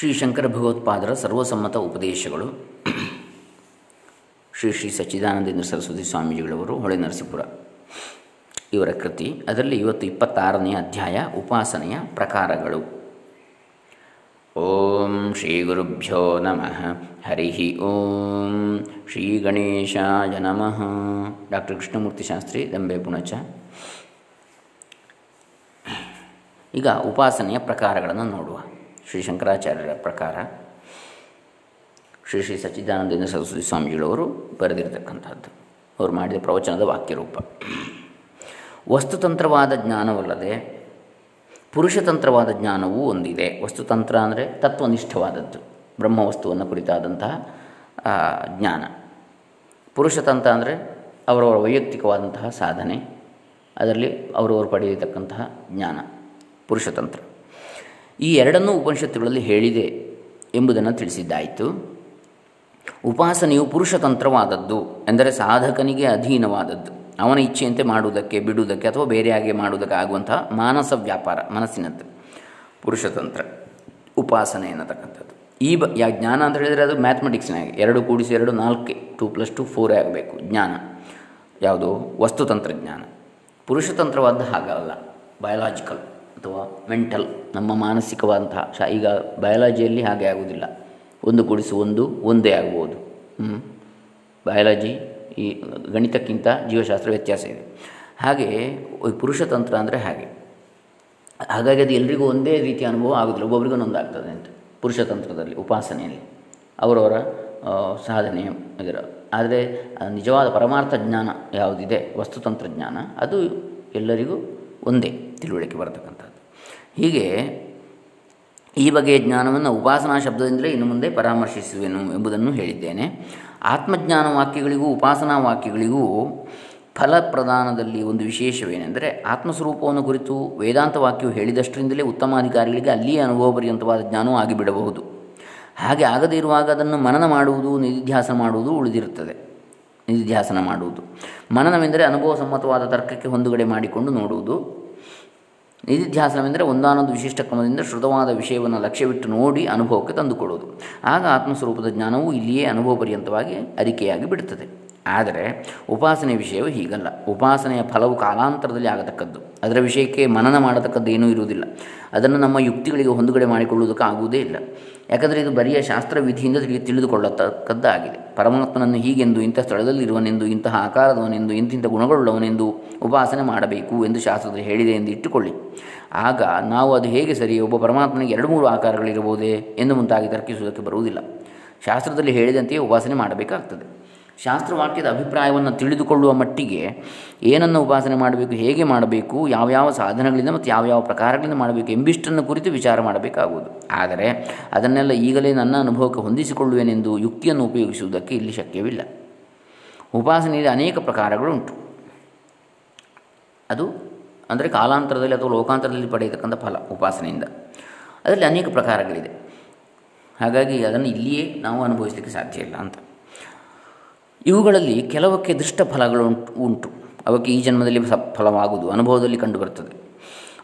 ಶ್ರೀ ಶಂಕರ ಭಗವತ್ಪಾದರ ಸರ್ವಸಮ್ಮತ ಉಪದೇಶಗಳು. ಶ್ರೀ ಶ್ರೀ ಸಚ್ಚಿದಾನಂದೇಂದ್ರ ಸರಸ್ವತಿ ಸ್ವಾಮೀಜಿಗಳವರು, ಹೊಳೆ ನರಸೀಪುರ ಇವರ ಕೃತಿ. ಅದರಲ್ಲಿ ಇವತ್ತು ಇಪ್ಪತ್ತಾರನೆಯ ಅಧ್ಯಾಯ ಉಪಾಸನೆಯ ಪ್ರಕಾರಗಳು. ಓಂ ಶ್ರೀ ಗುರುಭ್ಯೋ ನಮಃ. ಹರಿ ಓಂ ಶ್ರೀ ಗಣೇಶಾಯ ನಮಃ. ಡಾಕ್ಟರ್ ಕೃಷ್ಣಮೂರ್ತಿ ಶಾಸ್ತ್ರಿ, ದಂಬೆ ಪುಣಚ. ಈಗ ಉಪಾಸನೆಯ ಪ್ರಕಾರಗಳನ್ನು ನೋಡುವ. ಶ್ರೀ ಶಂಕರಾಚಾರ್ಯರ ಪ್ರಕಾರ ಶ್ರೀ ಶ್ರೀ ಸಚ್ಚಿದಾನಂದೇಂದ್ರ ಸರಸ್ವತಿ ಸ್ವಾಮೀಜಿಗಳವರು ಬರೆದಿರತಕ್ಕಂಥದ್ದು. ಅವರು ಮಾಡಿದ ಪ್ರವಚನದ ವಾಕ್ಯರೂಪ. ವಸ್ತುತಂತ್ರವಾದ ಜ್ಞಾನವಲ್ಲದೆ ಪುರುಷತಂತ್ರವಾದ ಜ್ಞಾನವೂ ಒಂದಿದೆ. ವಸ್ತುತಂತ್ರ ಅಂದರೆ ತತ್ವನಿಷ್ಠವಾದದ್ದು. ಬ್ರಹ್ಮವಸ್ತುವನ್ನು ಕುರಿತಾದಂತಹ ಜ್ಞಾನ. ಪುರುಷತಂತ್ರ ಅಂದರೆ ಅವರವರ ವೈಯಕ್ತಿಕವಾದಂತಹ ಸಾಧನೆ. ಅದರಲ್ಲಿ ಅವರವರು ಪಡೆಯತಕ್ಕಂತಹ ಜ್ಞಾನ. ಪುರುಷತಂತ್ರ. ಈ ಎರಡನ್ನೂ ಉಪನಿಷತ್ತುಗಳಲ್ಲಿ ಹೇಳಿದೆ ಎಂಬುದನ್ನು ತಿಳಿಸಿದ್ದಾಯಿತು. ಉಪಾಸನೆಯು ಪುರುಷತಂತ್ರವಾದದ್ದು ಎಂದರೆ ಸಾಧಕನಿಗೆ ಅಧೀನವಾದದ್ದು. ಅವನ ಇಚ್ಛೆಯಂತೆ ಮಾಡುವುದಕ್ಕೆ, ಬಿಡುವುದಕ್ಕೆ ಅಥವಾ ಬೇರೆಯಾಗಿ ಮಾಡುವುದಕ್ಕೆ ಆಗುವಂತಹ ಮಾನಸ ವ್ಯಾಪಾರ, ಮನಸ್ಸಿನದ್ದು. ಪುರುಷತಂತ್ರ ಉಪಾಸನೆ ಅನ್ನತಕ್ಕಂಥದ್ದು ಈ ಬ, ಯಾ ಜ್ಞಾನ ಅಂತ ಹೇಳಿದರೆ ಅದು ಮ್ಯಾಥಮೆಟಿಕ್ಸ್ನಾಗೆ ಎರಡು ಕೂಡಿಸಿ ಎರಡು, ನಾಲ್ಕೆ. ಟೂ ಪ್ಲಸ್ ಟು, ಫೋರೇ ಆಗಬೇಕು. ಜ್ಞಾನ. ಯಾವುದು? ವಸ್ತುತಂತ್ರಜ್ಞಾನ ಪುರುಷತಂತ್ರವಾದ ಹಾಗಲ್ಲ. ಬಯೋಲಾಜಿಕಲ್ ಅಥವಾ ಮೆಂಟಲ್ ನಮ್ಮ ಮಾನಸಿಕವಾದಂತಹ ಶಾ ಈಗ ಬಯಾಲಜಿಯಲ್ಲಿ ಹಾಗೆ ಆಗುವುದಿಲ್ಲ. ಒಂದು ಕೂಡಿಸು ಒಂದು, ಒಂದೇ ಆಗ್ಬೋದು. ಬಯಾಲಜಿ ಈ ಗಣಿತಕ್ಕಿಂತ ಜೀವಶಾಸ್ತ್ರ ವ್ಯತ್ಯಾಸ ಇದೆ. ಹಾಗೆ ಪುರುಷತಂತ್ರ ಅಂದರೆ ಹಾಗೆ. ಹಾಗಾಗಿ ಅದು ಎಲ್ರಿಗೂ ಒಂದೇ ರೀತಿಯ ಅನುಭವ ಆಗೋದಿಲ್ಲ. ಒಬ್ಬೊಬ್ಬರಿಗೂ ಒಂದಾಗ್ತದೆ ಅಂತ. ಪುರುಷತಂತ್ರದಲ್ಲಿ ಉಪಾಸನೆಯಲ್ಲಿ. ಅವರವರ ಸಾಧನೆ ಇದರ. ಆದರೆ ನಿಜವಾದ ಪರಮಾರ್ಥ ಜ್ಞಾನ ಯಾವುದಿದೆ? ವಸ್ತುತಂತ್ರಜ್ಞಾನ ಅದು ಎಲ್ಲರಿಗೂ ಒಂದೇ ತಿಳುವಳಿಕೆ ಬರತಕ್ಕಂಥದ್ದು. ಹೀಗೆ ಈ ಬಗೆಯ ಜ್ಞಾನವನ್ನು ಉಪಾಸನಾ ಶಬ್ದದಿಂದಲೇ ಇನ್ನು ಮುಂದೆ ಪರಾಮರ್ಶಿಸುವೆನು ಎಂಬುದನ್ನು ಹೇಳಿದ್ದೇನೆ. ಆತ್ಮಜ್ಞಾನ ವಾಕ್ಯಗಳಿಗೂ ಉಪಾಸನಾ ವಾಕ್ಯಗಳಿಗೂ ಫಲ ಪ್ರದಾನದಲ್ಲಿ ಒಂದು ವಿಶೇಷವೇನೆಂದರೆ ಆತ್ಮಸ್ವರೂಪವನ್ನು ಕುರಿತು ವೇದಾಂತ ವಾಕ್ಯವು ಹೇಳಿದಷ್ಟರಿಂದಲೇ ಉತ್ತಮಾಧಿಕಾರಿಗಳಿಗೆ ಅಲ್ಲಿಯೇ ಅನುಭವ ಪರ್ಯಂತವಾದ ಜ್ಞಾನವೂ ಆಗಿಬಿಡಬಹುದು. ಹಾಗೆ ಆಗದೇ ಇರುವಾಗ ಅದನ್ನು ಮನನ ಮಾಡುವುದು, ನಿಧಿಧ್ಯಾಸ ಮಾಡುವುದು ಉಳಿದಿರುತ್ತದೆ. ನಿಧಿಧ್ಯಾಸನ ಮಾಡುವುದು. ಮನನವೆಂದರೆ ಅನುಭವ ಸಮ್ಮತವಾದ ತರ್ಕಕ್ಕೆ ಹೊಂದುಗಡೆ ಮಾಡಿಕೊಂಡು ನೋಡುವುದು. ನಿಧಿಧ್ಯಾಸನವೆಂದರೆ ಒಂದಾನೊಂದು ವಿಶಿಷ್ಟ ಕ್ರಮದಿಂದ ಶ್ರುತವಾದ ವಿಷಯವನ್ನು ಲಕ್ಷ್ಯವಿಟ್ಟು ನೋಡಿ ಅನುಭವಕ್ಕೆ ತಂದುಕೊಡುವುದು. ಆಗ ಆತ್ಮಸ್ವರೂಪದ ಜ್ಞಾನವು ಇಲ್ಲಿಯೇ ಅನುಭವ ಪರ್ಯಂತವಾಗಿ ಅರಿಕೆಯಾಗಿ ಬಿಡುತ್ತದೆ. ಆದರೆ ಉಪಾಸನೆಯ ವಿಷಯವು ಹೀಗಲ್ಲ. ಉಪಾಸನೆಯ ಫಲವು ಕಾಲಾಂತರದಲ್ಲಿ ಆಗತಕ್ಕದ್ದು. ಅದರ ವಿಷಯಕ್ಕೆ ಮನನ ಮಾಡತಕ್ಕದ್ದು ಏನೂ ಇರುವುದಿಲ್ಲ. ಅದನ್ನು ನಮ್ಮ ಯುಕ್ತಿಗಳಿಗೆ ಹೊಂದುಗಡೆ ಮಾಡಿಕೊಳ್ಳುವುದಕ್ಕೆ ಆಗುವುದೇ ಇಲ್ಲ. ಯಾಕಂದರೆ ಇದು ಬರಿಯ ಶಾಸ್ತ್ರ ವಿಧಿಯಿಂದ ತಿಳಿ ತಿಳಿದುಕೊಳ್ಳತಕ್ಕದ್ದಾಗಿದೆ. ಪರಮಾತ್ಮನನ್ನು ಹೀಗೆಂದು, ಇಂಥ ಸ್ಥಳದಲ್ಲಿರುವನೆಂದು, ಇಂತಹ ಆಕಾರದವನೆಂದು, ಇಂತಿಂಥ ಗುಣಗಳುಳ್ಳವನೆಂದು ಉಪಾಸನೆ ಮಾಡಬೇಕು ಎಂದು ಶಾಸ್ತ್ರದಲ್ಲಿ ಹೇಳಿದೆ ಎಂದು ಇಟ್ಟುಕೊಳ್ಳಿ. ಆಗ ನಾವು ಅದು ಹೇಗೆ ಸರಿ, ಒಬ್ಬ ಪರಮಾತ್ಮನಿಗೆ ಎರಡು ಮೂರು ಆಕಾರಗಳಿರಬಹುದೇ ಎಂದು ಮುಂತಾಗಿ ತರ್ಕಿಸುವುದಕ್ಕೆ ಬರುವುದಿಲ್ಲ. ಶಾಸ್ತ್ರದಲ್ಲಿ ಹೇಳಿದಂತೆಯೇ ಉಪಾಸನೆ ಮಾಡಬೇಕಾಗ್ತದೆ. ಶಾಸ್ತ್ರವಾಕ್ಯದ ಅಭಿಪ್ರಾಯವನ್ನು ತಿಳಿದುಕೊಳ್ಳುವ ಮಟ್ಟಿಗೆ ಏನನ್ನು ಉಪಾಸನೆ ಮಾಡಬೇಕು, ಹೇಗೆ ಮಾಡಬೇಕು, ಯಾವ್ಯಾವ ಸಾಧನಗಳಿಂದ ಮತ್ತು ಯಾವ್ಯಾವ ಪ್ರಕಾರಗಳಿಂದ ಮಾಡಬೇಕು ಎಂಬಿಷ್ಟನ್ನು ಕುರಿತು ವಿಚಾರ ಮಾಡಬೇಕಾಗುವುದು. ಆದರೆ ಅದನ್ನೆಲ್ಲ ಈಗಲೇ ನನ್ನ ಅನುಭವಕ್ಕೆ ಹೊಂದಿಸಿಕೊಳ್ಳುವೆನೆಂದು ಯುಕ್ತಿಯನ್ನು ಉಪಯೋಗಿಸುವುದಕ್ಕೆ ಇಲ್ಲಿ ಶಕ್ಯವಿಲ್ಲ. ಉಪಾಸನೆಯಲ್ಲಿ ಅನೇಕ ಪ್ರಕಾರಗಳುಂಟು. ಅದು ಅಂದರೆ ಕಾಲಾಂತರದಲ್ಲಿ ಅಥವಾ ಲೋಕಾಂತರದಲ್ಲಿ ಪಡೆಯತಕ್ಕಂಥ ಫಲ ಉಪಾಸನೆಯಿಂದ. ಅದರಲ್ಲಿ ಅನೇಕ ಪ್ರಕಾರಗಳಿದೆ. ಹಾಗಾಗಿ ಅದನ್ನು ಇಲ್ಲಿಯೇ ನಾವು ಅನುಭವಿಸಲಿಕ್ಕೆ ಸಾಧ್ಯ ಇಲ್ಲ ಅಂತ. ಇವುಗಳಲ್ಲಿ ಕೆಲವಕ್ಕೆ ದೃಷ್ಟ ಫಲಗಳು ಉಂಟು. ಉಂಟು ಅವಕ್ಕೆ ಈ ಜನ್ಮದಲ್ಲಿ ಫಲವಾಗುವುದು, ಅನುಭವದಲ್ಲಿ ಕಂಡುಬರುತ್ತದೆ.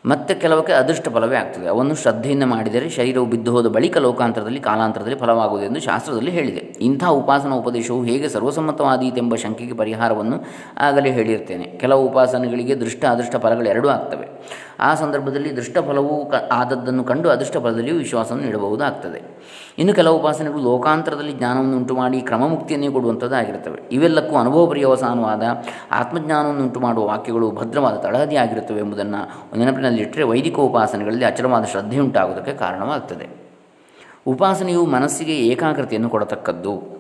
ಮತ್ತು ಕೆಲವಕ್ಕೆ ಅದೃಷ್ಟ ಫಲವೇ ಆಗ್ತದೆ. ಅವನ್ನು ಶ್ರದ್ಧೆಯಿಂದ ಮಾಡಿದರೆ ಶರೀರವು ಬಿದ್ದು ಹೋದ ಬಳಿಕ ಲೋಕಾಂತರದಲ್ಲಿ, ಕಾಲಾಂತರದಲ್ಲಿ ಫಲವಾಗುವುದು ಎಂದು ಶಾಸ್ತ್ರದಲ್ಲಿ ಹೇಳಿದೆ. ಇಂಥ ಉಪಾಸನಾ ಉಪದೇಶವು ಹೇಗೆ ಸರ್ವಸಮ್ಮತವಾದೀತೆಂಬ ಶಂಕೆಗೆ ಪರಿಹಾರವನ್ನು ಆಗಲೇ ಹೇಳಿರ್ತೇನೆ. ಕೆಲವು ಉಪಾಸನೆಗಳಿಗೆ ದೃಷ್ಟ, ಅದೃಷ್ಟ ಫಲಗಳು ಎರಡೂ ಆಗ್ತವೆ. ಆ ಸಂದರ್ಭದಲ್ಲಿ ದೃಷ್ಟ ಫಲವು ಕ ಆದದ್ದನ್ನು ಕಂಡು ಅದೃಷ್ಟ ಫಲದಲ್ಲಿಯೂ ವಿಶ್ವಾಸವನ್ನು ನೀಡಬಹುದಾಗ್ತದೆ. ಇನ್ನು ಕೆಲವು ಉಪಾಸನೆಗಳು ಲೋಕಾಂತರದಲ್ಲಿ ಜ್ಞಾನವನ್ನು ಉಂಟು ಮಾಡಿ ಕ್ರಮಮುಕ್ತಿಯನ್ನೇ ಕೊಡುವಂಥದ್ದಾಗಿರುತ್ತವೆ ಇವೆಲ್ಲಕ್ಕೂ ಅನುಭವ ಪರ್ಯವಸಾನವಾದ ಆತ್ಮಜ್ಞಾನವನ್ನು ಉಂಟು ಮಾಡುವ ವಾಕ್ಯಗಳು ಭದ್ರವಾದ ತಳಹದಿಯಾಗಿರುತ್ತವೆ ಎಂಬುದನ್ನು ನೆನಪಿನಲ್ಲಿಟ್ಟರೆ ವೈದಿಕ ಉಪಾಸನೆಗಳಲ್ಲಿ ಅಚಲವಾದ ಶ್ರದ್ಧೆಯುಂಟಾಗುವುದಕ್ಕೆ ಕಾರಣವಾಗ್ತದೆ. ಉಪಾಸನೆಯು ಮನಸ್ಸಿಗೆ ಏಕಾಗ್ರತೆಯನ್ನು ಕೊಡತಕ್ಕದ್ದು.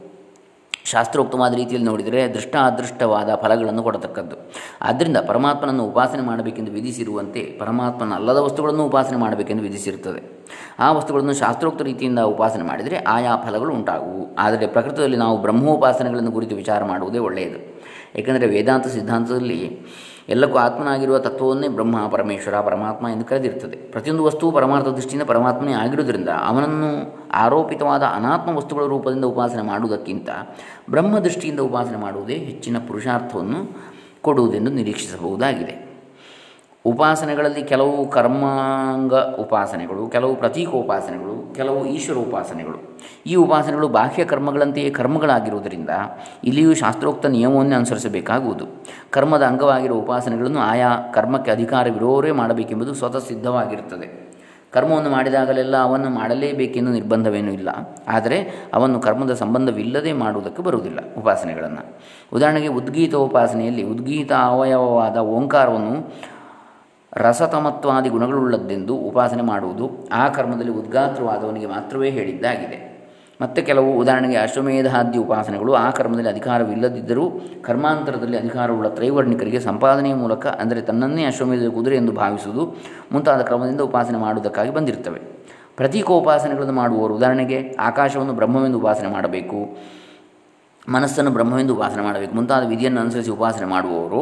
ಶಾಸ್ತ್ರೋಕ್ತವಾದ ರೀತಿಯಲ್ಲಿ ನೋಡಿದರೆ ದೃಷ್ಟ ಅದೃಷ್ಟವಾದ ಫಲಗಳನ್ನು ಕೊಡತಕ್ಕದ್ದು. ಆದ್ದರಿಂದ ಪರಮಾತ್ಮನನ್ನು ಉಪಾಸನೆ ಮಾಡಬೇಕೆಂದು ವಿಧಿಸಿರುವಂತೆ ಪರಮಾತ್ಮನ ಅಲ್ಲದ ವಸ್ತುಗಳನ್ನು ಉಪಾಸನೆ ಮಾಡಬೇಕೆಂದು ವಿಧಿಸಿರುತ್ತದೆ. ಆ ವಸ್ತುಗಳನ್ನು ಶಾಸ್ತ್ರೋಕ್ತ ರೀತಿಯಿಂದ ಉಪಾಸನೆ ಮಾಡಿದರೆ ಆಯಾ ಫಲಗಳು ಉಂಟಾಗುವು. ಆದರೆ ಪ್ರಕೃತದಲ್ಲಿ ನಾವು ಬ್ರಹ್ಮೋಪಾಸನೆಗಳನ್ನು ಕುರಿತು ವಿಚಾರ ಮಾಡುವುದೇ ಒಳ್ಳೆಯದು. ಏಕೆಂದರೆ ವೇದಾಂತ ಸಿದ್ಧಾಂತದಲ್ಲಿ ಎಲ್ಲಕ್ಕೂ ಆತ್ಮನಾಗಿರುವ ತತ್ವವನ್ನೇ ಬ್ರಹ್ಮ, ಪರಮೇಶ್ವರ, ಪರಮಾತ್ಮ ಎಂದು ಕರೆದಿರುತ್ತದೆ. ಪ್ರತಿಯೊಂದು ವಸ್ತುವು ಪರಮಾರ್ಥ ದೃಷ್ಟಿಯಿಂದ ಪರಮಾತ್ಮನೇ ಆಗಿರುವುದರಿಂದ ಅವನನ್ನು ಆರೋಪಿತವಾದ ಅನಾತ್ಮ ವಸ್ತುಗಳ ರೂಪದಿಂದ ಉಪಾಸನೆ ಮಾಡುವುದಕ್ಕಿಂತ ಬ್ರಹ್ಮ ದೃಷ್ಟಿಯಿಂದ ಉಪಾಸನೆ ಮಾಡುವುದೇ ಹೆಚ್ಚಿನ ಪುರುಷಾರ್ಥವನ್ನು ಕೊಡುವುದೆಂದು ನಿರೀಕ್ಷಿಸಬಹುದಾಗಿದೆ. ಉಪಾಸನೆಗಳಲ್ಲಿ ಕೆಲವು ಕರ್ಮಾಂಗ ಉಪಾಸನೆಗಳು, ಕೆಲವು ಪ್ರತೀಕೋಪಾಸನೆಗಳು, ಕೆಲವು ಈಶ್ವರ ಉಪಾಸನೆಗಳು ಈ ಉಪಾಸನೆಗಳು ಬಾಹ್ಯ ಕರ್ಮಗಳಂತೆಯೇ ಕರ್ಮಗಳಾಗಿರುವುದರಿಂದ ಇಲ್ಲಿಯೂ ಶಾಸ್ತ್ರೋಕ್ತ ನಿಯಮವನ್ನೇ ಅನುಸರಿಸಬೇಕಾಗುವುದು. ಕರ್ಮದ ಅಂಗವಾಗಿರುವ ಉಪಾಸನೆಗಳನ್ನು ಆಯಾ ಕರ್ಮಕ್ಕೆ ಅಧಿಕಾರವಿರೋರೇ ಮಾಡಬೇಕೆಂಬುದು ಸ್ವತಃ ಸಿದ್ಧವಾಗಿರುತ್ತದೆ. ಕರ್ಮವನ್ನು ಮಾಡಿದಾಗಲೆಲ್ಲ ಅವನ್ನು ಮಾಡಲೇಬೇಕೆಂದು ನಿರ್ಬಂಧವೇನೂ ಇಲ್ಲ. ಆದರೆ ಅವನ್ನು ಕರ್ಮದ ಸಂಬಂಧವಿಲ್ಲದೆ ಮಾಡುವುದಕ್ಕೆ ಬರುವುದಿಲ್ಲ ಉಪಾಸನೆಗಳನ್ನು. ಉದಾಹರಣೆಗೆ ಉದ್ಗೀತ ಉಪಾಸನೆಯಲ್ಲಿ ಉದ್ಗೀತ ಅವಯವವಾದ ಓಂಕಾರವನ್ನು ರಸತಮತ್ವಾದಿ ಗುಣಗಳುಳ್ಳದ್ದೆಂದು ಉಪಾಸನೆ ಮಾಡುವುದು ಆ ಕರ್ಮದಲ್ಲಿ ಉದ್ಗಾತ್ರವಾದವನಿಗೆ ಮಾತ್ರವೇ ಹೇಳಿದ್ದಾಗಿದೆ. ಮತ್ತು ಕೆಲವು ಉದಾಹರಣೆಗೆ ಅಶ್ವಮೇಧಾದ್ಯ ಉಪಾಸನೆಗಳು ಆ ಕರ್ಮದಲ್ಲಿ ಅಧಿಕಾರವಿಲ್ಲದಿದ್ದರೂ ಕರ್ಮಾಂತರದಲ್ಲಿ ಅಧಿಕಾರವುಳ್ಳ ತ್ರೈವರ್ಣಿಕರಿಗೆ ಸಂಪಾದನೆಯ ಮೂಲಕ, ಅಂದರೆ ತನ್ನನ್ನೇ ಅಶ್ವಮೇಧದ ಕುದುರೆ ಎಂದು ಭಾವಿಸುವುದು ಮುಂತಾದ ಕ್ರಮದಿಂದ ಉಪಾಸನೆ ಮಾಡುವುದಕ್ಕಾಗಿ ಬಂದಿರ್ತವೆ ಪ್ರತೀಕೋಪಾಸನೆಗಳನ್ನು ಮಾಡುವವರು ಉದಾಹರಣೆಗೆ ಆಕಾಶವನ್ನು ಬ್ರಹ್ಮವೆಂದು ಉಪಾಸನೆ ಮಾಡಬೇಕು, ಮನಸ್ಸನ್ನು ಬ್ರಹ್ಮವೆಂದು ಉಪಾಸನೆ ಮಾಡಬೇಕು, ಮುಂತಾದ ವಿಧಿಯನ್ನು ಅನುಸರಿಸಿ ಉಪಾಸನೆ ಮಾಡುವವರು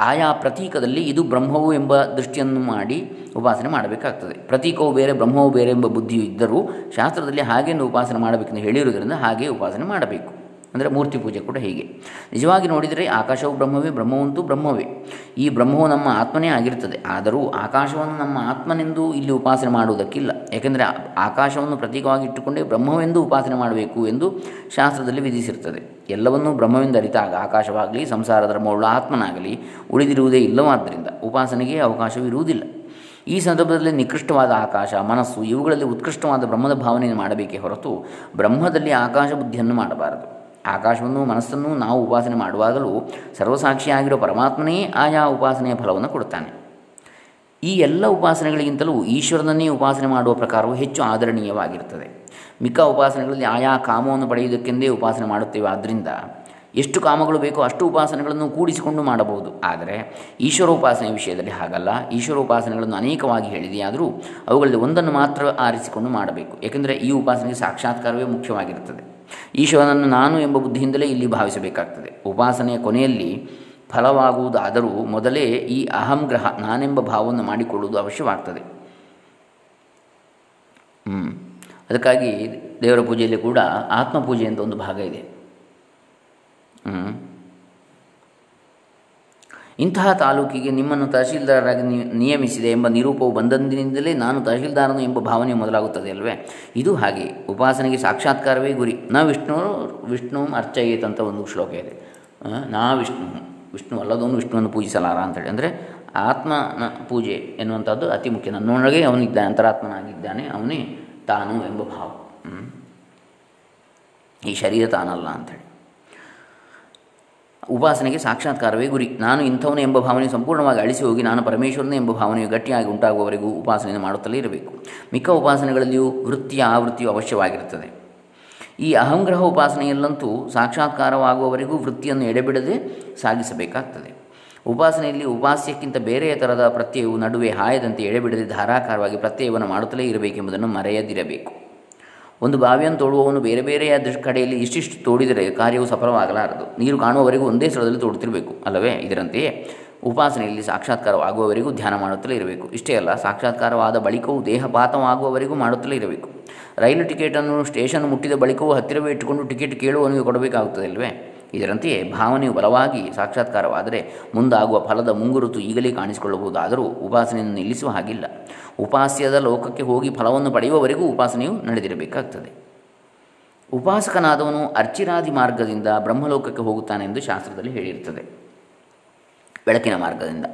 ಆಯಾ ಪ್ರತೀಕದಲ್ಲಿ ಇದು ಬ್ರಹ್ಮವು ಎಂಬ ದೃಷ್ಟಿಯನ್ನು ಮಾಡಿ ಉಪಾಸನೆ ಮಾಡಬೇಕಾಗ್ತದೆ. ಪ್ರತೀಕವು ಬೇರೆ, ಬ್ರಹ್ಮವು ಬೇರೆ ಎಂಬ ಬುದ್ಧಿಯು ಇದ್ದರೂ ಶಾಸ್ತ್ರದಲ್ಲಿ ಹಾಗೆಂದು ಉಪಾಸನೆ ಮಾಡಬೇಕೆಂದು ಹೇಳಿರುವುದರಿಂದ ಹಾಗೆ ಉಪಾಸನೆ ಮಾಡಬೇಕು. ಅಂದರೆ ಮೂರ್ತಿ ಪೂಜೆ ಕೂಡ ಹೀಗೆ. ನಿಜವಾಗಿ ನೋಡಿದರೆ ಆಕಾಶವು ಬ್ರಹ್ಮವೇ, ಬ್ರಹ್ಮವಂತೂ ಬ್ರಹ್ಮವೇ. ಈ ಬ್ರಹ್ಮವು ನಮ್ಮ ಆತ್ಮನೇ ಆಗಿರುತ್ತದೆ. ಆದರೂ ಆಕಾಶವನ್ನು ನಮ್ಮ ಆತ್ಮನೆಂದು ಇಲ್ಲಿ ಉಪಾಸನೆ ಮಾಡುವುದಕ್ಕಿಲ್ಲ. ಏಕೆಂದರೆ ಆಕಾಶವನ್ನು ಪ್ರತೀಕವಾಗಿ ಇಟ್ಟುಕೊಂಡೇ ಬ್ರಹ್ಮವೆಂದು ಉಪಾಸನೆ ಮಾಡಬೇಕು ಎಂದು ಶಾಸ್ತ್ರದಲ್ಲಿ ವಿಧಿಸಿರುತ್ತದೆ. ಎಲ್ಲವನ್ನೂ ಬ್ರಹ್ಮವೆಂದು ಅರಿತಾಗ ಆಕಾಶವಾಗಲಿ, ಸಂಸಾರ ಧರ್ಮವುಳ್ಳ ಆತ್ಮನಾಗಲಿ ಉಳಿದಿರುವುದೇ ಇಲ್ಲವಾದ್ದರಿಂದ ಉಪಾಸನೆಗೆ ಅವಕಾಶವಿರುವುದಿಲ್ಲ. ಈ ಸಂದರ್ಭದಲ್ಲಿ ನಿಕೃಷ್ಟವಾದ ಆಕಾಶ, ಮನಸ್ಸು ಇವುಗಳಲ್ಲಿ ಉತ್ಕೃಷ್ಟವಾದ ಬ್ರಹ್ಮದ ಭಾವನೆಯನ್ನು ಮಾಡಬೇಕೇ ಹೊರತು ಬ್ರಹ್ಮದಲ್ಲಿ ಆಕಾಶ ಬುದ್ಧಿಯನ್ನು ಮಾಡಬಾರದು. ಆಕಾಶವನ್ನು ಮನಸ್ಸನ್ನು ನಾವು ಉಪಾಸನೆ ಮಾಡುವಾಗಲೂ ಸರ್ವಸಾಕ್ಷಿಯಾಗಿರೋ ಪರಮಾತ್ಮನೇ ಆಯಾ ಉಪಾಸನೆಯ ಫಲವನ್ನು ಕೊಡುತ್ತಾನೆ. ಈ ಎಲ್ಲ ಉಪಾಸನೆಗಳಿಗಿಂತಲೂ ಈಶ್ವರನನ್ನೇ ಉಪಾಸನೆ ಮಾಡುವ ಪ್ರಕಾರವು ಹೆಚ್ಚು ಆದರಣೀಯವಾಗಿರುತ್ತದೆ. ಮಿಕ್ಕ ಉಪಾಸನೆಗಳಲ್ಲಿ ಆಯಾ ಕಾಮವನ್ನು ಪಡೆಯುವುದಕ್ಕೆಂದೇ ಉಪಾಸನೆ ಮಾಡುತ್ತೇವೆ. ಆದ್ದರಿಂದ ಎಷ್ಟು ಕಾಮಗಳು ಬೇಕೋ ಅಷ್ಟು ಉಪಾಸನೆಗಳನ್ನು ಕೂಡಿಸಿಕೊಂಡು ಮಾಡಬಹುದು. ಆದರೆ ಈಶ್ವರೋಪಾಸನೆ ವಿಷಯದಲ್ಲಿ ಹಾಗಲ್ಲ. ಈಶ್ವರೋಪಾಸನೆಗಳನ್ನು ಅನೇಕವಾಗಿ ಹೇಳಿದೆಯಾದರೂ ಅವುಗಳಲ್ಲಿ ಒಂದನ್ನು ಮಾತ್ರ ಆರಿಸಿಕೊಂಡು ಮಾಡಬೇಕು. ಏಕೆಂದರೆ ಈ ಉಪಾಸನೆಗೆ ಸಾಕ್ಷಾತ್ಕಾರವೇ ಮುಖ್ಯವಾಗಿರುತ್ತದೆ. ಈಶ್ವರನನ್ನು ನಾನು ಎಂಬ ಬುದ್ಧಿಯಿಂದಲೇ ಇಲ್ಲಿ ಭಾವಿಸಬೇಕಾಗ್ತದೆ. ಉಪಾಸನೆಯ ಕೊನೆಯಲ್ಲಿ ಫಲವಾಗುವುದಾದರೂ ಮೊದಲೇ ಈ ಅಹಂ ಗ್ರಹ ನಾನೆಂಬ ಭಾವವನ್ನು ಮಾಡಿಕೊಳ್ಳುವುದು ಅವಶ್ಯವಾಗ್ತದೆ. ಅದಕ್ಕಾಗಿ ದೇವರ ಪೂಜೆಯಲ್ಲಿ ಕೂಡ ಆತ್ಮಪೂಜೆ ಅಂತ ಒಂದು ಭಾಗ ಇದೆ. ಇಂತಹ ತಾಲೂಕಿಗೆ ನಿಮ್ಮನ್ನು ತಹಶೀಲ್ದಾರರಾಗಿ ನಿಯಮಿಸಿದೆ ಎಂಬ ನಿರೂಪವು ಬಂದಂದಿನಿಂದಲೇ ನಾನು ತಹಶೀಲ್ದಾರನು ಎಂಬ ಭಾವನೆ ಮೊದಲಾಗುತ್ತದೆ ಅಲ್ವೇ? ಇದು ಹಾಗೆ. ಉಪಾಸನೆಗೆ ಸಾಕ್ಷಾತ್ಕಾರವೇ ಗುರಿ. ನ ವಿಷ್ಣು ವಿಷ್ಣು ಅರ್ಚಯೇತ್ ಅಂತ ಒಂದು ಶ್ಲೋಕ ಇದೆ. ನಾ ವಿಷ್ಣು ವಿಷ್ಣು ಅಲ್ಲದವನು ವಿಷ್ಣುವನ್ನು ಪೂಜಿಸಲಾರ ಅಂತೇಳಿ. ಅಂದರೆ ಆತ್ಮನ ಪೂಜೆ ಎನ್ನುವಂಥದ್ದು ಅತಿ ಮುಖ್ಯ. ನನ್ನೊಳಗೆ ಅವನಿದ್ದಾನೆ, ಅಂತರಾತ್ಮನಾಗಿದ್ದಾನೆ, ಅವನೇ ತಾನು ಎಂಬ ಭಾವ. ಈ ಶರೀರ ತಾನಲ್ಲ ಅಂಥೇಳಿ ಉಪಾಸನೆಗೆ ಸಾಕ್ಷಾತ್ಕಾರವೇ ಗುರಿ. ನಾನು ಇಂಥವನು ಎಂಬ ಭಾವನೆ ಸಂಪೂರ್ಣವಾಗಿ ಅಳಿಸಿ ಹೋಗಿ ನಾನು ಪರಮೇಶ್ವರನೇ ಎಂಬ ಭಾವನೆಯು ಗಟ್ಟಿಯಾಗಿ ಉಂಟಾಗುವವರೆಗೂ ಉಪಾಸನೆ ಮಾಡುತ್ತಲೇ ಇರಬೇಕು. ಮಿಕ್ಕ ಉಪಾಸನೆಗಳಲ್ಲಿಯೂ ವೃತ್ತಿಯ ಆವೃತ್ತಿಯು ಅವಶ್ಯವಾಗಿರುತ್ತದೆ. ಈ ಅಹಂಗ್ರಹ ಉಪಾಸನೆಯಲ್ಲಂತೂ ಸಾಕ್ಷಾತ್ಕಾರವಾಗುವವರೆಗೂ ವೃತ್ತಿಯನ್ನು ಎಡೆಬಿಡದೆ ಸಾಗಿಸಬೇಕಾಗ್ತದೆ. ಉಪಾಸನೆಯಲ್ಲಿ ಉಪಾಸ್ಯಕ್ಕಿಂತ ಬೇರೆ ಥರದ ಪ್ರತ್ಯಯವು ನಡುವೆ ಹಾಯದಂತೆ ಎಡೆಬಿಡದೆ ಧಾರಾಕಾರವಾಗಿ ಪ್ರತ್ಯಯವನ್ನು ಮಾಡುತ್ತಲೇ ಇರಬೇಕೆಂಬುದನ್ನು ಮರೆಯದಿರಬೇಕು. ಒಂದು ಬಾವಿಯನ್ನು ತೋಡುವವನು ಬೇರೆ ಬೇರೆಯ ಕಡೆಯಲ್ಲಿ ಇಷ್ಟಿಷ್ಟು ತೋಡಿದರೆ ಕಾರ್ಯವು ಸಫಲವಾಗಲಾರದು. ನೀರು ಕಾಣುವವರೆಗೂ ಒಂದೇ ಸ್ಥಳದಲ್ಲಿ ತೋಡುತ್ತಿರಬೇಕು, ಅಲ್ಲವೇ? ಇದರಂತೆಯೇ ಉಪಾಸನೆಯಲ್ಲಿ ಸಾಕ್ಷಾತ್ಕಾರವಾಗುವವರೆಗೂ ಧ್ಯಾನ ಮಾಡುತ್ತಲೇ ಇರಬೇಕು. ಇಷ್ಟೇ ಅಲ್ಲ, ಸಾಕ್ಷಾತ್ಕಾರವಾದ ಬಳಿಕವೂ ದೇಹಪಾತವಾಗುವವರೆಗೂ ಮಾಡುತ್ತಲೇ ಇರಬೇಕು. ರೈಲು ಟಿಕೆಟನ್ನು, ಸ್ಟೇಷನ್ ಮುಟ್ಟಿದ ಬಳಿಕವೂ ಹತ್ತಿರವೇ ಇಟ್ಟುಕೊಂಡು ಟಿಕೆಟ್ ಕೇಳುವವನಿಗೆ ಕೊಡಬೇಕಾಗುತ್ತದೆ ಅಲ್ವೇ ಇದರಂತೆಯೇ ಭಾವನೆಯು ಬಲವಾಗಿ ಸಾಕ್ಷಾತ್ಕಾರವಾದರೆ ಮುಂದಾಗುವ ಫಲದ ಮುಂಗುರುತು ಈಗಲೇ ಕಾಣಿಸಿಕೊಳ್ಳಬಹುದಾದರೂ ಉಪಾಸನೆಯನ್ನು ನಿಲ್ಲಿಸುವ ಹಾಗಿಲ್ಲ. ಉಪಾಸ್ಯದ ಲೋಕಕ್ಕೆ ಹೋಗಿ ಫಲವನ್ನು ಪಡೆಯುವವರೆಗೂ ಉಪಾಸನೆಯು ನಡೆದಿರಬೇಕಾಗ್ತದೆ. ಉಪಾಸಕನಾದವನು ಅರ್ಚಿರಾದಿ ಮಾರ್ಗದಿಂದ ಬ್ರಹ್ಮಲೋಕಕ್ಕೆ ಹೋಗುತ್ತಾನೆ ಎಂದು ಶಾಸ್ತ್ರದಲ್ಲಿ ಹೇಳಿರುತ್ತದೆ. ಬೆಳಕಿನ ಮಾರ್ಗದಿಂದ.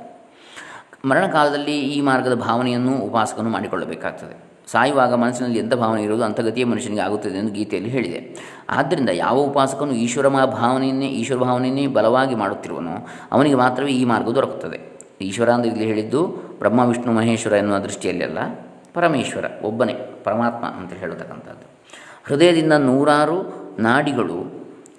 ಮರಣಕಾಲದಲ್ಲಿ ಈ ಮಾರ್ಗದ ಭಾವನೆಯನ್ನು ಉಪಾಸಕನು ಮಾಡಿಕೊಳ್ಳಬೇಕಾಗ್ತದೆ. ಸಾಯುವಾಗ ಮನಸ್ಸಿನಲ್ಲಿ ಎಂಥ ಭಾವನೆ ಇರುವುದು ಅಂಥಗತಿಯೇ ಮನುಷ್ಯನಿಗೆ ಆಗುತ್ತದೆ ಎಂದು ಗೀತೆಯಲ್ಲಿ ಹೇಳಿದೆ. ಆದ್ದರಿಂದ ಯಾವ ಉಪಾಸಕನು ಈಶ್ವರ ಭಾವನೆಯನ್ನೇ ಈಶ್ವರ ಭಾವನೆಯನ್ನೇ ಬಲವಾಗಿ ಮಾಡುತ್ತಿರುವನೋ, ಅವನಿಗೆ ಮಾತ್ರವೇ ಈ ಮಾರ್ಗ ದೊರಕುತ್ತದೆ. ಈಶ್ವರ ಅಂತ ಇಲ್ಲಿ ಹೇಳಿದ್ದು ಬ್ರಹ್ಮ, ವಿಷ್ಣು, ಮಹೇಶ್ವರ ಎನ್ನುವ ದೃಷ್ಟಿಯಲ್ಲಿ ಅಲ್ಲ, ಪರಮೇಶ್ವರ, ಒಬ್ಬನೇ, ಪರಮಾತ್ಮ ಅಂತ ಹೇಳತಕ್ಕಂಥದ್ದು. ಹೃದಯದಿಂದ ನೂರಾರು ನಾಡಿಗಳು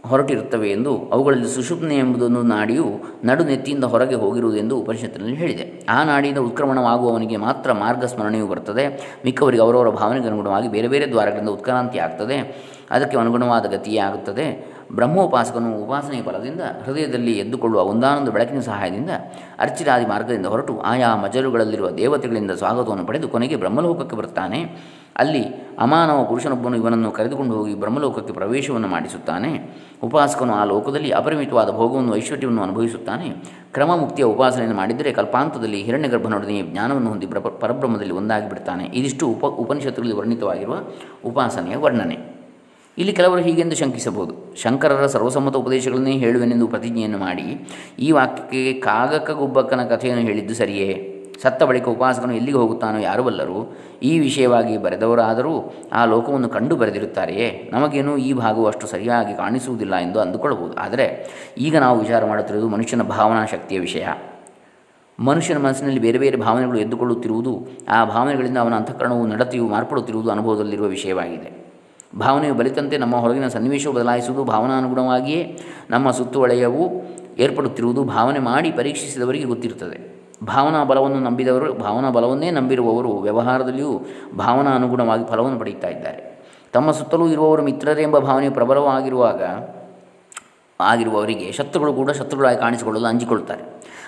ಹೊರಟಿರುತ್ತವೆ ಎಂದು ಅವುಗಳಲ್ಲಿ ಸುಷುಪ್ನೆ ಎಂಬುದನ್ನು ನಾಡಿಯು ನಡು ನೆತ್ತಿಯಿಂದ ಹೊರಗೆ ಹೋಗಿರುವುದೆಂದು ಉಪನಿಷತ್ತಿನಲ್ಲಿ ಹೇಳಿದೆ. ಆ ನಾಡಿಯಿಂದ ಉತ್ಕ್ರಮಣವಾಗುವವನಿಗೆ ಮಾತ್ರ ಮಾರ್ಗ ಸ್ಮರಣೆಯು ಬರುತ್ತದೆ. ಮಿಕ್ಕವರಿಗೆ ಅವರವರ ಭಾವನೆಗೆ ಅನುಗುಣವಾಗಿ ಬೇರೆ ಬೇರೆ ದ್ವಾರಗಳಿಂದ ಉತ್ಕ್ರಾಂತಿ ಆಗ್ತದೆ ಅದಕ್ಕೆ ಅನುಗುಣವಾದ ಗತಿಯೇ ಆಗುತ್ತದೆ. ಬ್ರಹ್ಮೋಪಾಸಕನು ಉಪಾಸನೆಯ ಫಲದಿಂದ ಹೃದಯದಲ್ಲಿ ಎದ್ದುಕೊಳ್ಳುವ ಒಂದಾನೊಂದು ಬೆಳಕಿನ ಸಹಾಯದಿಂದ ಅರ್ಚಿರಾದಿ ಮಾರ್ಗದಿಂದ ಹೊರಟು ಆಯಾ ಮಜಲುಗಳಲ್ಲಿರುವ ದೇವತೆಗಳಿಂದ ಸ್ವಾಗತವನ್ನು ಪಡೆದು ಕೊನೆಗೆ ಬ್ರಹ್ಮಲೋಕಕ್ಕೆ ಬರುತ್ತಾನೆ ಅಲ್ಲಿ ಅಮಾನವ ಪುರುಷನೊಬ್ಬನು ಇವನನ್ನು ಕರೆದುಕೊಂಡು ಹೋಗಿ ಬ್ರಹ್ಮಲೋಕಕ್ಕೆ ಪ್ರವೇಶವನ್ನು ಮಾಡಿಸುತ್ತಾನೆ. ಉಪಾಸಕನು ಆ ಲೋಕದಲ್ಲಿ ಅಪರಿಮಿತವಾದ ಭೋಗವನ್ನು ಐಶ್ವರ್ಯವನ್ನು ಅನುಭವಿಸುತ್ತಾನೆ. ಕ್ರಮ ಮುಕ್ತಿಯ ಉಪಾಸನೆಯನ್ನು ಮಾಡಿದರೆ ಕಲ್ಪಾಂತದಲ್ಲಿ ಹಿರಣ್ಯಗರ್ಭನೊಡನೆ ಜ್ಞಾನವನ್ನು ಹೊಂದಿ ಬ್ರ ಪರಬ್ರಹ್ಮದಲ್ಲಿ ಒಂದಾಗಿ ಬಿಡ್ತಾನೆ ಇದಿಷ್ಟು ಉಪ ಉಪನಿಷತ್ತುಗಳಲ್ಲಿ ವರ್ಣಿತವಾಗಿರುವ ಉಪಾಸನೆಯ ವರ್ಣನೆ. ಇಲ್ಲಿ ಕೆಲವರು ಹೀಗೆಂದು ಶಂಕಿಸಬಹುದು. ಶಂಕರರ ಸರ್ವಸಮ್ಮತ ಉಪದೇಶಗಳನ್ನೇ ಹೇಳುವೆನೆಂದು ಪ್ರತಿಜ್ಞೆಯನ್ನು ಮಾಡಿ, ಈ ವಾಕ್ಯಕ್ಕೆ ಕಾಗಕ ಗುಬ್ಬಕ್ಕನ ಕಥೆಯನ್ನು ಹೇಳಿದ್ದು ಸರಿಯೇ? ಸತ್ತ ಬಳಿಕ ಉಪಾಸಕನು ಎಲ್ಲಿಗೆ ಹೋಗುತ್ತಾನೋ ಯಾರು ಬಲ್ಲರು? ಈ ವಿಷಯವಾಗಿ ಬರೆದವರಾದರೂ ಆ ಲೋಕವನ್ನು ಕಂಡು ಬರೆದಿರುತ್ತಾರೆಯೇ? ನಮಗೇನು ಈ ಭಾಗವು ಅಷ್ಟು ಸರಿಯಾಗಿ ಕಾಣಿಸುವುದಿಲ್ಲ ಎಂದು ಅಂದುಕೊಳ್ಳಬಹುದು. ಆದರೆ ಈಗ ನಾವು ವಿಚಾರ ಮಾಡುತ್ತಿರುವುದು ಮನುಷ್ಯನ ಭಾವನಾ ಶಕ್ತಿಯ ವಿಷಯ. ಮನುಷ್ಯನ ಮನಸ್ಸಿನಲ್ಲಿ ಬೇರೆ ಬೇರೆ ಭಾವನೆಗಳು ಎದ್ದುಕೊಳ್ಳುತ್ತಿರುವುದು, ಆ ಭಾವನೆಗಳಿಂದ ಅವನ ಅಂತಃಕರಣವು ನಡತೆಯು ಮಾರ್ಪಡುತ್ತಿರುವುದು ಅನುಭವದಲ್ಲಿರುವ ವಿಷಯವಾಗಿದೆ. ಭಾವನೆಯು ಬಲಿತಂತೆ ನಮ್ಮ ಹೊರಗಿನ ಸನ್ನಿವೇಶವು ಬದಲಾಯಿಸುವುದು ಭಾವನಾನುಗುಣವಾಗಿಯೇ ನಮ್ಮ ಸುತ್ತುವಳೆಯವು ಏರ್ಪಡುತ್ತಿರುವುದು ಭಾವನೆ ಮಾಡಿ ಪರೀಕ್ಷಿಸಿದವರಿಗೆ ಗೊತ್ತಿರುತ್ತದೆ. ಭಾವನಾ ಬಲವನ್ನು ನಂಬಿದವರು, ಭಾವನಾ ಬಲವನ್ನೇ ನಂಬಿರುವವರು ವ್ಯವಹಾರದಲ್ಲಿಯೂ ಭಾವನಾ ಅನುಗುಣವಾಗಿ ಫಲವನ್ನು ಪಡೆಯುತ್ತಾ ಇದ್ದಾರೆ. ತಮ್ಮ ಸುತ್ತಲೂ ಇರುವವರು ಮಿತ್ರರೆಂಬ ಭಾವನೆ ಪ್ರಬಲವಾಗಿರುವಾಗ ಆಗಿರುವವರಿಗೆ ಶತ್ರುಗಳು ಕೂಡ ಶತ್ರುಗಳಾಗಿ ಕಾಣಿಸಿಕೊಳ್ಳಲು ಅಂಜಿಕೊಳ್ಳುತ್ತಾರೆ.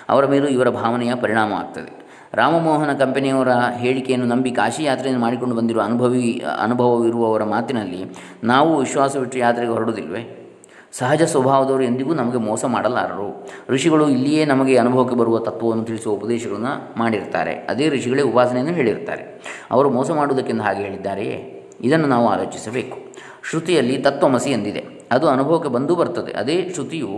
ಅವರ ಮೇಲೂ ಇವರ ಭಾವನೆಯ ಪರಿಣಾಮ ಆಗ್ತದೆ ರಾಮಮೋಹನ ಕಂಪನಿಯವರ ಹೇಳಿಕೆಯನ್ನು ನಂಬಿ ಕಾಶಿ ಯಾತ್ರೆಯನ್ನು ಮಾಡಿಕೊಂಡು ಬಂದಿರುವ ಅನುಭವಿ, ಅನುಭವವಿರುವವರ ಮಾತಿನಲ್ಲಿ ನಾವು ವಿಶ್ವಾಸವಿಟ್ಟು ಯಾತ್ರೆಗೆ ಹೊರಡುವುದಿಲ್ವೇ ಸಹಜ ಸ್ವಭಾವದವರು ಎಂದಿಗೂ ನಮಗೆ ಮೋಸ ಮಾಡಲಾರರು. ಋಷಿಗಳು ಇಲ್ಲಿಯೇ ನಮಗೆ ಅನುಭವಕ್ಕೆ ಬರುವ ತತ್ವವನ್ನು ತಿಳಿಸುವ ಉಪದೇಶಗಳನ್ನು ಮಾಡಿರ್ತಾರೆ. ಅದೇ ಋಷಿಗಳೇ ಉಪಾಸನೆಯನ್ನು ಹೇಳಿರ್ತಾರೆ. ಅವರು ಮೋಸ ಮಾಡುವುದಕ್ಕೆಂದು ಹಾಗೆ ಹೇಳಿದ್ದಾರೆಯೇ? ಇದನ್ನು ನಾವು ಆಲೋಚಿಸಬೇಕು. ಶ್ರುತಿಯಲ್ಲಿ ತತ್ವಮಸಿ ಎಂದಿದೆ. ಅದು ಅನುಭವಕ್ಕೆ ಬಂದು ಬರ್ತದೆ. ಅದೇ ಶ್ರುತಿಯು,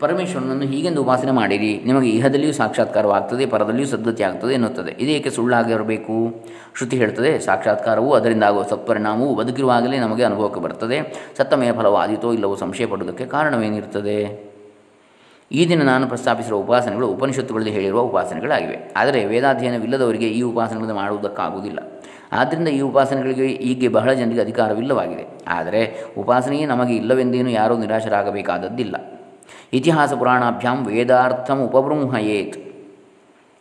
ಪರಮೇಶ್ವರನನ್ನು ಹೀಗೆಂದು ಉಪಾಸನೆ ಮಾಡಿರಿ. ನಿಮಗೆ ಇಹದಲ್ಲಿಯೂ ಸಾಕ್ಷಾತ್ಕಾರವಾಗ್ತದೆ, ಪರದಲ್ಲಿಯೂ ಸದ್ಗತಿ ಆಗ್ತದೆ ಎನ್ನುತ್ತದೆ. ಇದೇಕೆ ಸುಳ್ಳಾಗಿರಬೇಕು ಶ್ರುತಿ ಹೇಳ್ತದೆ, ಸಾಕ್ಷಾತ್ಕಾರವು ಅದರಿಂದ ಆಗುವ ಸತ್ಪರಿಣಾಮವು ಬದುಕಿರುವಾಗಲೇ ನಮಗೆ ಅನುಭವಕ್ಕೆ ಬರ್ತದೆ. ಸತ್ತಮಯ ಫಲವು ಆದಿತೋ ಇಲ್ಲವೋ ಸಂಶಯ ಪಡುವುದಕ್ಕೆ ಕಾರಣವೇನಿರುತ್ತದೆ? ಈ ದಿನ ನಾನು ಪ್ರಸ್ತಾಪಿಸಿರುವ ಉಪಾಸನೆಗಳು ಉಪನಿಷತ್ತುಗಳಲ್ಲಿ ಹೇಳಿರುವ ಉಪಾಸನೆಗಳಾಗಿವೆ. ಆದರೆ ವೇದಾಧ್ಯಯನವಿಲ್ಲದವರಿಗೆ ಈ ಉಪಾಸನೆಗಳನ್ನು ಮಾಡುವುದಕ್ಕಾಗುವುದಿಲ್ಲ. ಆದ್ದರಿಂದ ಈ ಉಪಾಸನೆಗಳಿಗೆ ಈಗ ಬಹಳ ಜನರಿಗೆ ಅಧಿಕಾರವಿಲ್ಲವಾಗಿದೆ. ಆದರೆ ಉಪಾಸನೆಯೇ ನಮಗೆ ಇಲ್ಲವೆಂದೇನು ಯಾರೂ ನಿರಾಶರಾಗಬೇಕಾದದ್ದಿಲ್ಲ. ಇತಿಹಾಸ ಪುರಾಣಾಭ್ಯಾಂ ವೇದಾರ್ಥಂ ಉಪಬೃಂಹಯೇತ್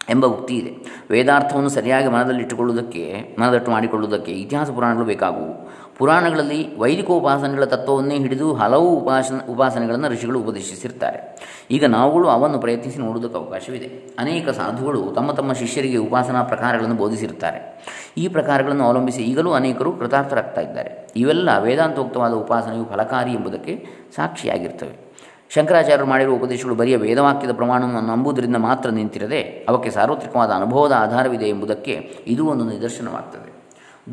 ಎಂಬ ಉಕ್ತಿ ಇದೆ. ವೇದಾರ್ಥವನ್ನು ಸರಿಯಾಗಿ ಮನದಲ್ಲಿಟ್ಟುಕೊಳ್ಳುವುದಕ್ಕೆ, ಮನದಟ್ಟು ಮಾಡಿಕೊಳ್ಳುವುದಕ್ಕೆ ಇತಿಹಾಸ ಪುರಾಣಗಳು ಬೇಕಾಗುವು. ಪುರಾಣಗಳಲ್ಲಿ ವೈದಿಕೋಪಾಸನೆಗಳ ತತ್ವವನ್ನೇ ಹಿಡಿದು ಹಲವು ಉಪಾಸನ, ಉಪಾಸನೆಗಳನ್ನು ಋಷಿಗಳು ಉಪದೇಶಿಸಿರ್ತಾರೆ. ಈಗ ನಾವುಗಳು ಅವನ್ನು ಪ್ರಯತ್ನಿಸಿ ನೋಡುವುದಕ್ಕೆ ಅವಕಾಶವಿದೆ. ಅನೇಕ ಸಾಧುಗಳು ತಮ್ಮ ತಮ್ಮ ಶಿಷ್ಯರಿಗೆ ಉಪಾಸನಾ ಪ್ರಕಾರಗಳನ್ನು ಬೋಧಿಸಿರುತ್ತಾರೆ. ಈ ಪ್ರಕಾರಗಳನ್ನು ಅವಲಂಬಿಸಿ ಈಗಲೂ ಅನೇಕರು ಕೃತಾರ್ಥರಾಗ್ತಾ ಇದ್ದಾರೆ ಇವೆಲ್ಲ ವೇದಾಂತೋಕ್ತವಾದ ಉಪಾಸನೆಯು ಫಲಕಾರಿ ಎಂಬುದಕ್ಕೆ ಸಾಕ್ಷಿಯಾಗಿರ್ತವೆ. ಶಂಕರಾಚಾರ್ಯರು ಮಾಡಿರುವ ಉಪದೇಶಗಳು ಬರಿಯ ವೇದವಾಕ್ಯದ ಪ್ರಮಾಣವನ್ನು ನಂಬುವುದರಿಂದ ಮಾತ್ರ ನಿಂತಿರದೆ ಅವಕ್ಕೆ ಸಾರ್ವತ್ರಿಕವಾದ ಅನುಭವದ ಆಧಾರವಿದೆ ಎಂಬುದಕ್ಕೆ ಇದು ಒಂದು ನಿದರ್ಶನವಾಗ್ತದೆ.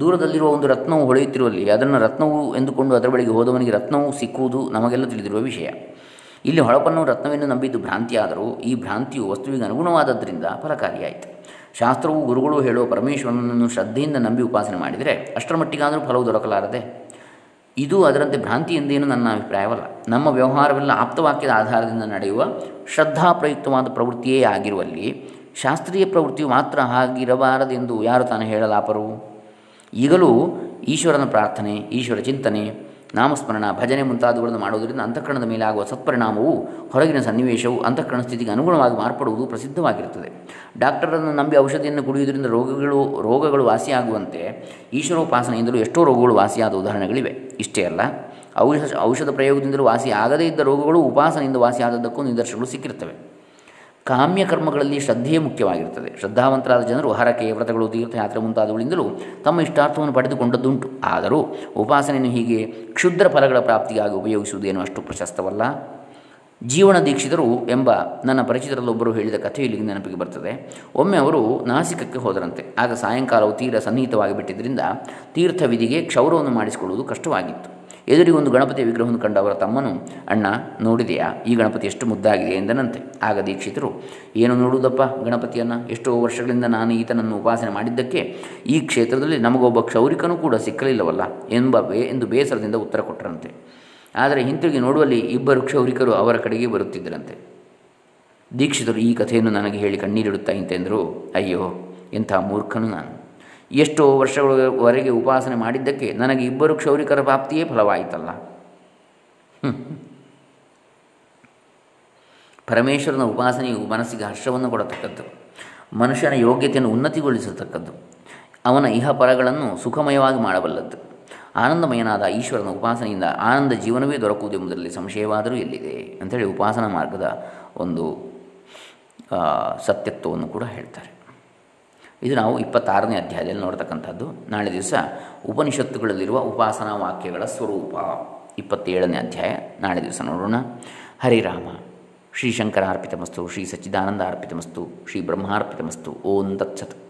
ದೂರದಲ್ಲಿರುವ ಒಂದು ರತ್ನವು ಹೊಳೆಯುತ್ತಿರುವಲ್ಲಿ, ಅದನ್ನು ರತ್ನವು ಎಂದುಕೊಂಡು ಅದರ ಬಳಿಗೆ ಹೋದವನಿಗೆ ರತ್ನವು ಸಿಕ್ಕುವುದು ನಮಗೆಲ್ಲ ತಿಳಿದಿರುವ ವಿಷಯ. ಇಲ್ಲಿ ಹೊಳಪನ್ನು ರತ್ನವೆಂದು ನಂಬಿದ್ದು ಭ್ರಾಂತಿಯಾದರೂ, ಈ ಭ್ರಾಂತಿಯು ವಸ್ತುವಿಗೆ ಅನುಗುಣವಾದದ್ದರಿಂದ ಫಲಕಾರಿಯಾಯಿತು. ಶಾಸ್ತ್ರವು ಗುರುಗಳು ಹೇಳುವ ಪರಮೇಶ್ವರನನ್ನು ಶ್ರದ್ಧೆಯಿಂದ ನಂಬಿ ಉಪಾಸನೆ ಮಾಡಿದರೆ ಅಷ್ಟರ ಮಟ್ಟಿಗಾದರೂ ಫಲವು ದೊರಕಲಾರದೆ? ಇದು ಅದರಂತೆ ಭ್ರಾಂತಿ ಎಂದೇನು ನನ್ನ ಅಭಿಪ್ರಾಯವಲ್ಲ. ನಮ್ಮ ವ್ಯವಹಾರವೆಲ್ಲ ಆಪ್ತವಾಕ್ಯದ ಆಧಾರದಿಂದ ನಡೆಯುವ ಶ್ರದ್ಧಾಪ್ರಯುಕ್ತವಾದ ಪ್ರವೃತ್ತಿಯೇ ಆಗಿರುವಲ್ಲಿ, ಶಾಸ್ತ್ರೀಯ ಪ್ರವೃತ್ತಿಯು ಮಾತ್ರ ಆಗಿರಬಾರದೆಂದು ಯಾರು ತಾನು ಹೇಳಲಾಪರು? ಈಗಲೂ ಈಶ್ವರನ ಪ್ರಾರ್ಥನೆ, ಈಶ್ವರ ಚಿಂತನೆ, ನಾಮಸ್ಮರಣ, ಭಜನೆ ಮುಂತಾದವುಗಳನ್ನು ಮಾಡುವುದರಿಂದ ಅಂತಃಕರಣದ ಮೇಲೆ ಆಗುವ ಸತ್ಪರಿಣಾಮವು ಹೊರಗಿನ ಸನ್ನಿವೇಶವು ಅಂತಃಕರಣ ಸ್ಥಿತಿಗೆ ಅನುಗುಣವಾಗಿ ಮಾರ್ಪಡುವುದು ಪ್ರಸಿದ್ಧವಾಗಿರುತ್ತದೆ. ಡಾಕ್ಟರನ್ನು ನಂಬಿ ಔಷಧಿಯನ್ನು ಕುಡಿಯುವುದರಿಂದ ರೋಗಗಳು ರೋಗಗಳು ವಾಸಿಯಾಗುವಂತೆ ಈಶ್ವರೋಪಾಸನೆಯಿಂದಲೂ ಎಷ್ಟೋ ರೋಗಗಳು ವಾಸಿಯಾದ ಉದಾಹರಣೆಗಳಿವೆ. ಇಷ್ಟೇ ಅಲ್ಲ, ಔಷಧ ಔಷಧ ಪ್ರಯೋಗದಿಂದಲೂ ವಾಸಿ ಆಗದೇ ಇದ್ದ ರೋಗಗಳು ಉಪಾಸನೆಯಿಂದ ವಾಸಿಯಾದದ್ದಕ್ಕೂ ನಿದರ್ಶನಗಳು ಸಿಕ್ಕಿರ್ತವೆ ಕಾಮ್ಯ ಕರ್ಮಗಳಲ್ಲಿ ಶ್ರದ್ಧೆಯೇ ಮುಖ್ಯವಾಗಿರುತ್ತದೆ ಶ್ರದ್ಧಾವಂತರಾದ ಜನರು ಹರಕೆ, ವ್ರತಗಳು, ತೀರ್ಥಯಾತ್ರೆ ಮುಂತಾದವುಗಳಿಂದಲೂ ತಮ್ಮ ಇಷ್ಟಾರ್ಥವನ್ನು ಪಡೆದುಕೊಂಡದ್ದುಂಟು. ಆದರೂ ಉಪಾಸನೆಯನ್ನು ಹೀಗೆ ಕ್ಷುದ್ರ ಫಲಗಳ ಪ್ರಾಪ್ತಿಗಾಗಿ ಉಪಯೋಗಿಸುವುದೇನು ಅಷ್ಟು ಪ್ರಶಸ್ತವಲ್ಲ. ಜೀವನ ದೀಕ್ಷಿತರು ಎಂಬ ನನ್ನ ಪರಿಚಿತರಲ್ಲೊಬ್ಬರು ಹೇಳಿದ ಕಥೆ ಇಲ್ಲಿಗೆ ನೆನಪಿಗೆ ಬರ್ತದೆ. ಒಮ್ಮೆ ಅವರು ನಾಸಿಕಕ್ಕೆ ಹೋದರಂತೆ. ಆಗ ಸಾಯಂಕಾಲವು ತೀರ ಸನ್ನಿಹಿತವಾಗಿ ಬಿಟ್ಟಿದ್ದರಿಂದ ತೀರ್ಥ ವಿಧಿಗೆ ಕ್ಷೌರವನ್ನು ಮಾಡಿಸಿಕೊಳ್ಳುವುದು ಕಷ್ಟವಾಗಿತ್ತು. ಎದುರಿಗೆ ಒಂದು ಗಣಪತಿಯ ವಿಗ್ರಹವನ್ನು ಕಂಡು ಅವರ ತಮ್ಮನು, ಅಣ್ಣ, ನೋಡಿದೆಯಾ? ಈ ಗಣಪತಿ ಎಷ್ಟು ಮುದ್ದಾಗಿದೆ ಎಂದನಂತೆ. ಆಗ ದೀಕ್ಷಿತರು, ಏನು ನೋಡುವುದಪ್ಪ? ಗಣಪತಿಯನ್ನು? ಎಷ್ಟೋ ವರ್ಷಗಳಿಂದ ನಾನು ಈತನನ್ನು ಉಪಾಸನೆ ಮಾಡಿದ್ದಕ್ಕೆ ಈ ಕ್ಷೇತ್ರದಲ್ಲಿ ನಮಗೊಬ್ಬ ಕ್ಷೌರಿಕನೂ ಕೂಡ ಸಿಕ್ಕಲಿಲ್ಲವಲ್ಲ ಎಂಬ ಬೇ, ಎಂದು ಬೇಸರದಿಂದ ಉತ್ತರ ಕೊಟ್ಟರಂತೆ. ಆದರೆ ಹಿಂತಿರುಗಿ ನೋಡುವಲ್ಲಿ ಇಬ್ಬರು ಕ್ಷೌರಿಕರು ಅವರ ಕಡೆಗೆ ಬರುತ್ತಿದ್ದರಂತೆ. ದೀಕ್ಷಿತರು, ಈ ಕಥೆಯನ್ನು ನನಗೆ ಹೇಳಿ ಕಣ್ಣೀರಿಡುತ್ತಾ ಇಂತೆಂದರು ಅಯ್ಯೋ, ಎಂಥ ಮೂರ್ಖನು ನಾನು. ಎಷ್ಟೋ ವರ್ಷಗಳವರೆಗೆ ಉಪಾಸನೆ ಮಾಡಿದ್ದಕ್ಕೆ ನನಗೆ ಇಬ್ಬರು ಕ್ಷೌರಿಕರ ಪ್ರಾಪ್ತಿಯೇ ಫಲವಾಯಿತಲ್ಲ. ಪರಮೇಶ್ವರನ ಉಪಾಸನೆಯು ಮನಸ್ಸಿಗೆ ಹರ್ಷವನ್ನು ಕೊಡತಕ್ಕದ್ದು, ಮನುಷ್ಯನ ಯೋಗ್ಯತೆಯನ್ನು ಉನ್ನತಿಗೊಳಿಸತಕ್ಕದ್ದು, ಅವನ ಇಹ ಪರಗಳನ್ನು ಸುಖಮಯವಾಗಿ ಮಾಡಬಲ್ಲದ್ದು. ಆನಂದಮಯನಾದ ಈಶ್ವರನ ಉಪಾಸನೆಯಿಂದ ಆನಂದ ಜೀವನವೇ ದೊರಕುವುದೆಂಬುದರಲ್ಲಿ ಸಂಶಯವಾದರೂ ಎಲ್ಲಿದೆ ಅಂಥೇಳಿ ಉಪಾಸನಾ ಮಾರ್ಗದ ಒಂದು ಸತ್ಯತ್ವವನ್ನು ಕೂಡ ಹೇಳ್ತಾರೆ. ಇದು ನಾವು ಇಪ್ಪತ್ತಾರನೇ ಅಧ್ಯಾಯದಲ್ಲಿ ನೋಡ್ತಕ್ಕಂಥದ್ದು. ನಾಳೆ ದಿವಸ ಉಪನಿಷತ್ತುಗಳಲ್ಲಿರುವ ಉಪಾಸನಾ ವಾಕ್ಯಗಳ ಸ್ವರೂಪ. ಇಪ್ಪತ್ತೇಳನೇ ಅಧ್ಯಾಯ. ನಾಳೆ ದಿವಸ ನೋಡೋಣ. ಹರಿರಾಮ ಶ್ರೀ ಶಂಕರ ಅರ್ಪಿತಮಸ್ತು ಶ್ರೀ ಸಚ್ಚಿದಾನಂದ ಅರ್ಪಿತಮಸ್ತು. ಶ್ರೀ ಬ್ರಹ್ಮಾರ್ಪಿತಮಸ್ತು. ಓಂ ತತ್ಸತ್.